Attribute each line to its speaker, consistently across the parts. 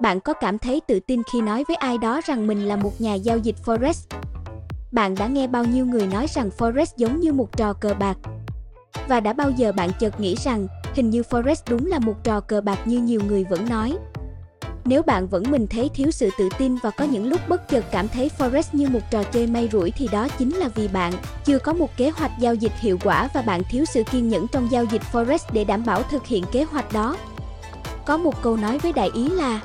Speaker 1: bạn có cảm thấy tự tin khi nói với ai đó rằng mình là một nhà giao dịch Forex? Bạn đã nghe bao nhiêu người nói rằng Forex giống như một trò cờ bạc? Và đã bao giờ bạn chợt nghĩ rằng hình như Forex đúng là một trò cờ bạc như nhiều người vẫn nói? Nếu bạn vẫn mình thấy thiếu sự tự tin và có những lúc bất chợt cảm thấy Forex như một trò chơi may rủi thì đó chính là vì bạn chưa có một kế hoạch giao dịch hiệu quả và bạn thiếu sự kiên nhẫn trong giao dịch Forex để đảm bảo thực hiện kế hoạch đó. Có một câu nói với đại ý là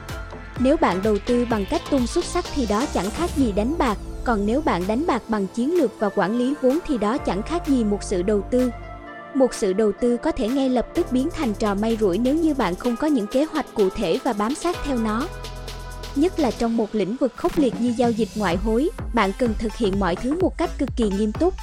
Speaker 1: nếu bạn đầu tư bằng cách tung xuất sắc thì đó chẳng khác gì đánh bạc, còn nếu bạn đánh bạc bằng chiến lược và quản lý vốn thì đó chẳng khác gì một sự đầu tư. Một sự đầu tư có thể ngay lập tức biến thành trò may rủi nếu như bạn không có những kế hoạch cụ thể và bám sát theo nó. Nhất là trong một lĩnh vực khốc liệt như giao dịch ngoại hối, bạn cần thực hiện mọi thứ một cách cực kỳ nghiêm túc.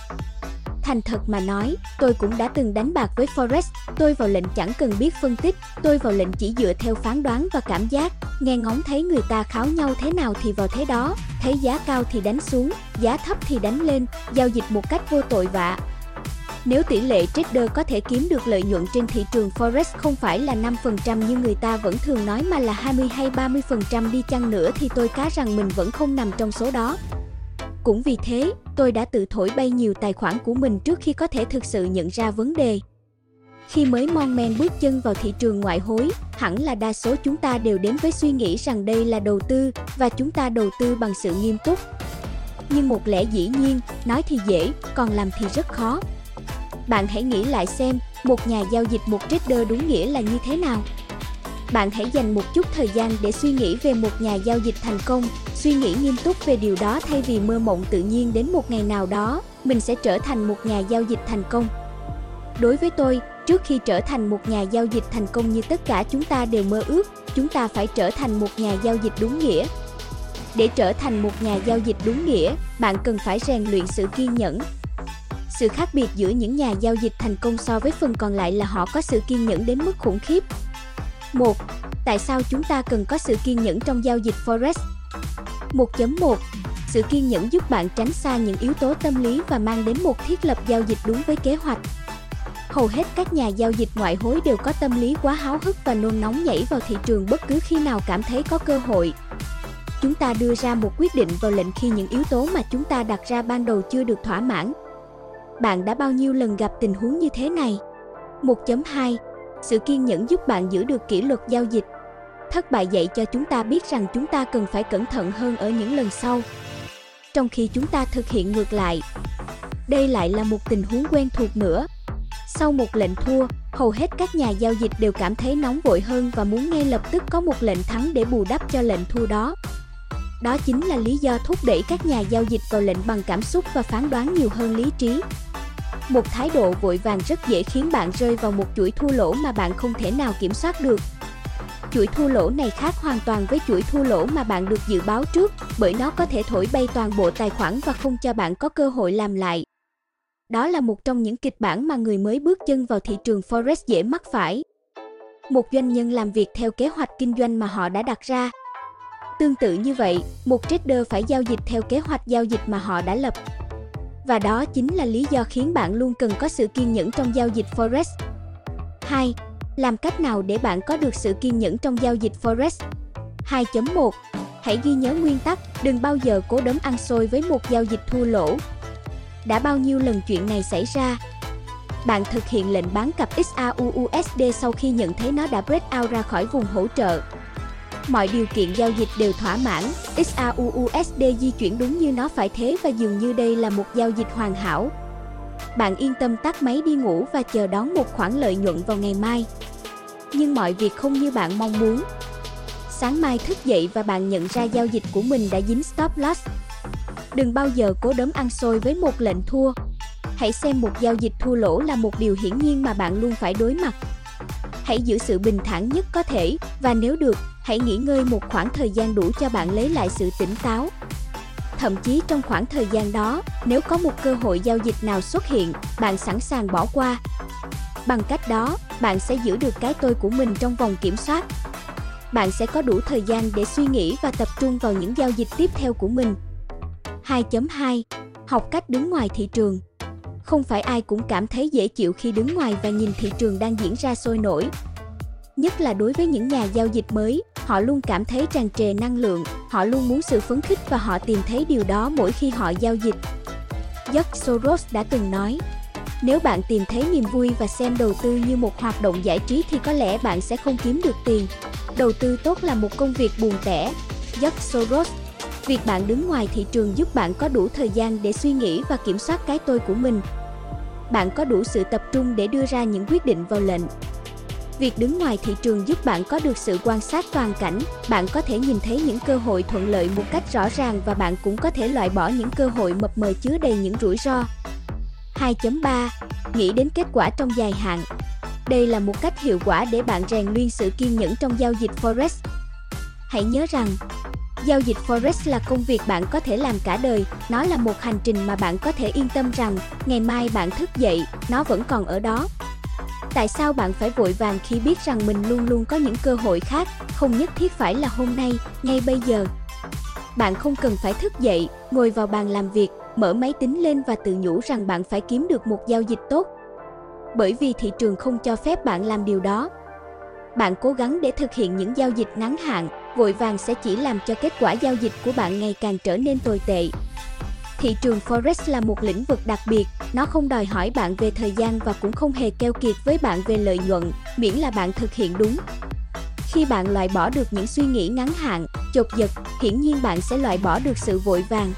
Speaker 1: Thành thật mà nói, tôi cũng đã từng đánh bạc với Forex, tôi vào lệnh chẳng cần biết phân tích, tôi vào lệnh chỉ dựa theo phán đoán và cảm giác, nghe ngóng thấy người ta kháo nhau thế nào thì vào thế đó, thấy giá cao thì đánh xuống, giá thấp thì đánh lên, giao dịch một cách vô tội vạ, nếu tỷ lệ trader có thể kiếm được lợi nhuận trên thị trường Forex không phải là 5% như người ta vẫn thường nói mà là 20 hay 30% đi chăng nữa thì tôi cá rằng mình vẫn không nằm trong số đó. Cũng vì thế, tôi đã tự thổi bay nhiều tài khoản của mình trước khi có thể thực sự nhận ra vấn đề. Khi mới mon men bước chân vào thị trường ngoại hối, hẳn là đa số chúng ta đều đến với suy nghĩ rằng đây là đầu tư và chúng ta đầu tư bằng sự nghiêm túc. Nhưng một lẽ dĩ nhiên, nói thì dễ, còn làm thì rất khó. Bạn hãy nghĩ lại xem, một nhà giao dịch một trader đúng nghĩa là như thế nào? Bạn hãy dành một chút thời gian để suy nghĩ về một nhà giao dịch thành công, suy nghĩ nghiêm túc về điều đó thay vì mơ mộng tự nhiên đến một ngày nào đó, mình sẽ trở thành một nhà giao dịch thành công. Đối với tôi, trước khi trở thành một nhà giao dịch thành công như tất cả chúng ta đều mơ ước, chúng ta phải trở thành một nhà giao dịch đúng nghĩa. Để trở thành một nhà giao dịch đúng nghĩa, bạn cần phải rèn luyện sự kiên nhẫn, sự khác biệt giữa những nhà giao dịch thành công so với phần còn lại là họ có sự kiên nhẫn đến mức khủng khiếp. 1. Tại sao chúng ta cần có sự kiên nhẫn trong giao dịch Forex? 1.1 Sự kiên nhẫn giúp bạn tránh xa những yếu tố tâm lý và mang đến một thiết lập giao dịch đúng với kế hoạch. Hầu hết các nhà giao dịch ngoại hối đều có tâm lý quá háo hức và nôn nóng nhảy vào thị trường bất cứ khi nào cảm thấy có cơ hội. Chúng ta đưa ra một quyết định vào lệnh khi những yếu tố mà chúng ta đặt ra ban đầu chưa được thỏa mãn bạn đã bao nhiêu lần gặp tình huống như thế này? 1.2 sự kiên nhẫn giúp bạn giữ được kỷ luật giao dịch. Thất bại dạy cho chúng ta biết rằng chúng ta cần phải cẩn thận hơn ở những lần sau. Trong khi chúng ta thực hiện ngược lại. Đây lại là một tình huống quen thuộc nữa. Sau một lệnh thua, hầu hết các nhà giao dịch đều cảm thấy nóng vội hơn và muốn ngay lập tức có một lệnh thắng để bù đắp cho lệnh thua đó. Đó chính là lý do thúc đẩy các nhà giao dịch vào lệnh bằng cảm xúc và phán đoán nhiều hơn lý trí. Một thái độ vội vàng rất dễ khiến bạn rơi vào một chuỗi thua lỗ mà bạn không thể nào kiểm soát được. Chuỗi thua lỗ này khác hoàn toàn với chuỗi thua lỗ mà bạn được dự báo trước, bởi nó có thể thổi bay toàn bộ tài khoản và không cho bạn có cơ hội làm lại. Đó là một trong những kịch bản mà người mới bước chân vào thị trường Forex dễ mắc phải. Một doanh nhân làm việc theo kế hoạch kinh doanh mà họ đã đặt ra. Tương tự như vậy, một trader phải giao dịch theo kế hoạch giao dịch mà họ đã lập. Và đó chính là lý do khiến bạn luôn cần có sự kiên nhẫn trong giao dịch Forex. 2. Làm cách nào để bạn có được sự kiên nhẫn trong giao dịch Forex? 2.1 Hãy ghi nhớ nguyên tắc, đừng bao giờ cố đấm ăn xôi với một giao dịch thua lỗ. Đã bao nhiêu lần chuyện này xảy ra? Bạn thực hiện lệnh bán cặp XAUUSD sau khi nhận thấy nó đã break out ra khỏi vùng hỗ trợ, mọi điều kiện giao dịch đều thỏa mãn, XAUUSD di chuyển đúng như nó phải thế và dường như đây là một giao dịch hoàn hảo. Bạn yên tâm tắt máy đi ngủ và chờ đón một khoản lợi nhuận vào ngày mai. Nhưng mọi việc không như bạn mong muốn. Sáng mai thức dậy và bạn nhận ra giao dịch của mình đã dính stop loss. Đừng bao giờ cố đấm ăn xôi với một lệnh thua. Hãy xem một giao dịch thua lỗ là một điều hiển nhiên mà bạn luôn phải đối mặt. Hãy giữ sự bình thản nhất có thể và nếu được, hãy nghỉ ngơi một khoảng thời gian đủ cho bạn lấy lại sự tỉnh táo. Thậm chí trong khoảng thời gian đó, nếu có một cơ hội giao dịch nào xuất hiện, bạn sẵn sàng bỏ qua. Bằng cách đó, bạn sẽ giữ được cái tôi của mình trong vòng kiểm soát. Bạn sẽ có đủ thời gian để suy nghĩ và tập trung vào những giao dịch tiếp theo của mình. 2.2 Học cách đứng ngoài thị trường Không phải ai cũng cảm thấy dễ chịu khi đứng ngoài và nhìn thị trường đang diễn ra sôi nổi. Nhất là đối với những nhà giao dịch mới, Họ luôn cảm thấy tràn trề năng lượng, họ luôn muốn sự phấn khích và họ tìm thấy điều đó mỗi khi họ giao dịch. George Soros đã từng nói, nếu bạn tìm thấy niềm vui và xem đầu tư như một hoạt động giải trí thì có lẽ bạn sẽ không kiếm được tiền. Đầu tư tốt là một công việc buồn tẻ. George Soros Việc bạn đứng ngoài thị trường giúp bạn có đủ thời gian để suy nghĩ và kiểm soát cái tôi của mình. Bạn có đủ sự tập trung để đưa ra những quyết định vào lệnh. Việc đứng ngoài thị trường giúp bạn có được sự quan sát toàn cảnh, bạn có thể nhìn thấy những cơ hội thuận lợi một cách rõ ràng và bạn cũng có thể loại bỏ những cơ hội mập mờ chứa đầy những rủi ro. 2.3. Nghĩ đến kết quả trong dài hạn. Đây là một cách hiệu quả để bạn rèn luyện sự kiên nhẫn trong giao dịch Forex. Hãy nhớ rằng, giao dịch Forex là công việc bạn có thể làm cả đời, nó là một hành trình mà bạn có thể yên tâm rằng ngày mai bạn thức dậy, nó vẫn còn ở đó. Tại sao bạn phải vội vàng khi biết rằng mình luôn luôn có những cơ hội khác, không nhất thiết phải là hôm nay, ngay bây giờ. Bạn không cần phải thức dậy, ngồi vào bàn làm việc, mở máy tính lên và tự nhủ rằng bạn phải kiếm được một giao dịch tốt. Bởi vì thị trường không cho phép bạn làm điều đó. Bạn cố gắng để thực hiện những giao dịch ngắn hạn, vội vàng sẽ chỉ làm cho kết quả giao dịch của bạn ngày càng trở nên tồi tệ. Thị trường Forex là một lĩnh vực đặc biệt, nó không đòi hỏi bạn về thời gian và cũng không hề keo kiệt với bạn về lợi nhuận, miễn là bạn thực hiện đúng. Khi bạn loại bỏ được những suy nghĩ ngắn hạn, chột giật, hiển nhiên bạn sẽ loại bỏ được sự vội vàng.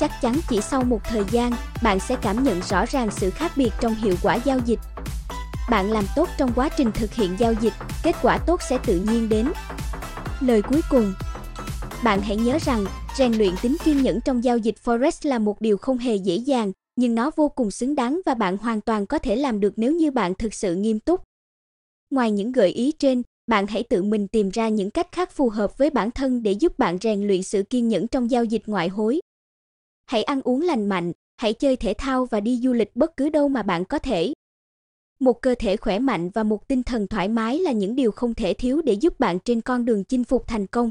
Speaker 1: Chắc chắn chỉ sau một thời gian, bạn sẽ cảm nhận rõ ràng sự khác biệt trong hiệu quả giao dịch. Bạn làm tốt trong quá trình thực hiện giao dịch, kết quả tốt sẽ tự nhiên đến. Lời cuối cùng Bạn hãy nhớ rằng, rèn luyện tính kiên nhẫn trong giao dịch Forex là một điều không hề dễ dàng, nhưng nó vô cùng xứng đáng và bạn hoàn toàn có thể làm được nếu như bạn thực sự nghiêm túc. Ngoài những gợi ý trên, bạn hãy tự mình tìm ra những cách khác phù hợp với bản thân để giúp bạn rèn luyện sự kiên nhẫn trong giao dịch ngoại hối. Hãy ăn uống lành mạnh, hãy chơi thể thao và đi du lịch bất cứ đâu mà bạn có thể. Một cơ thể khỏe mạnh và một tinh thần thoải mái là những điều không thể thiếu để giúp bạn trên con đường chinh phục thành công.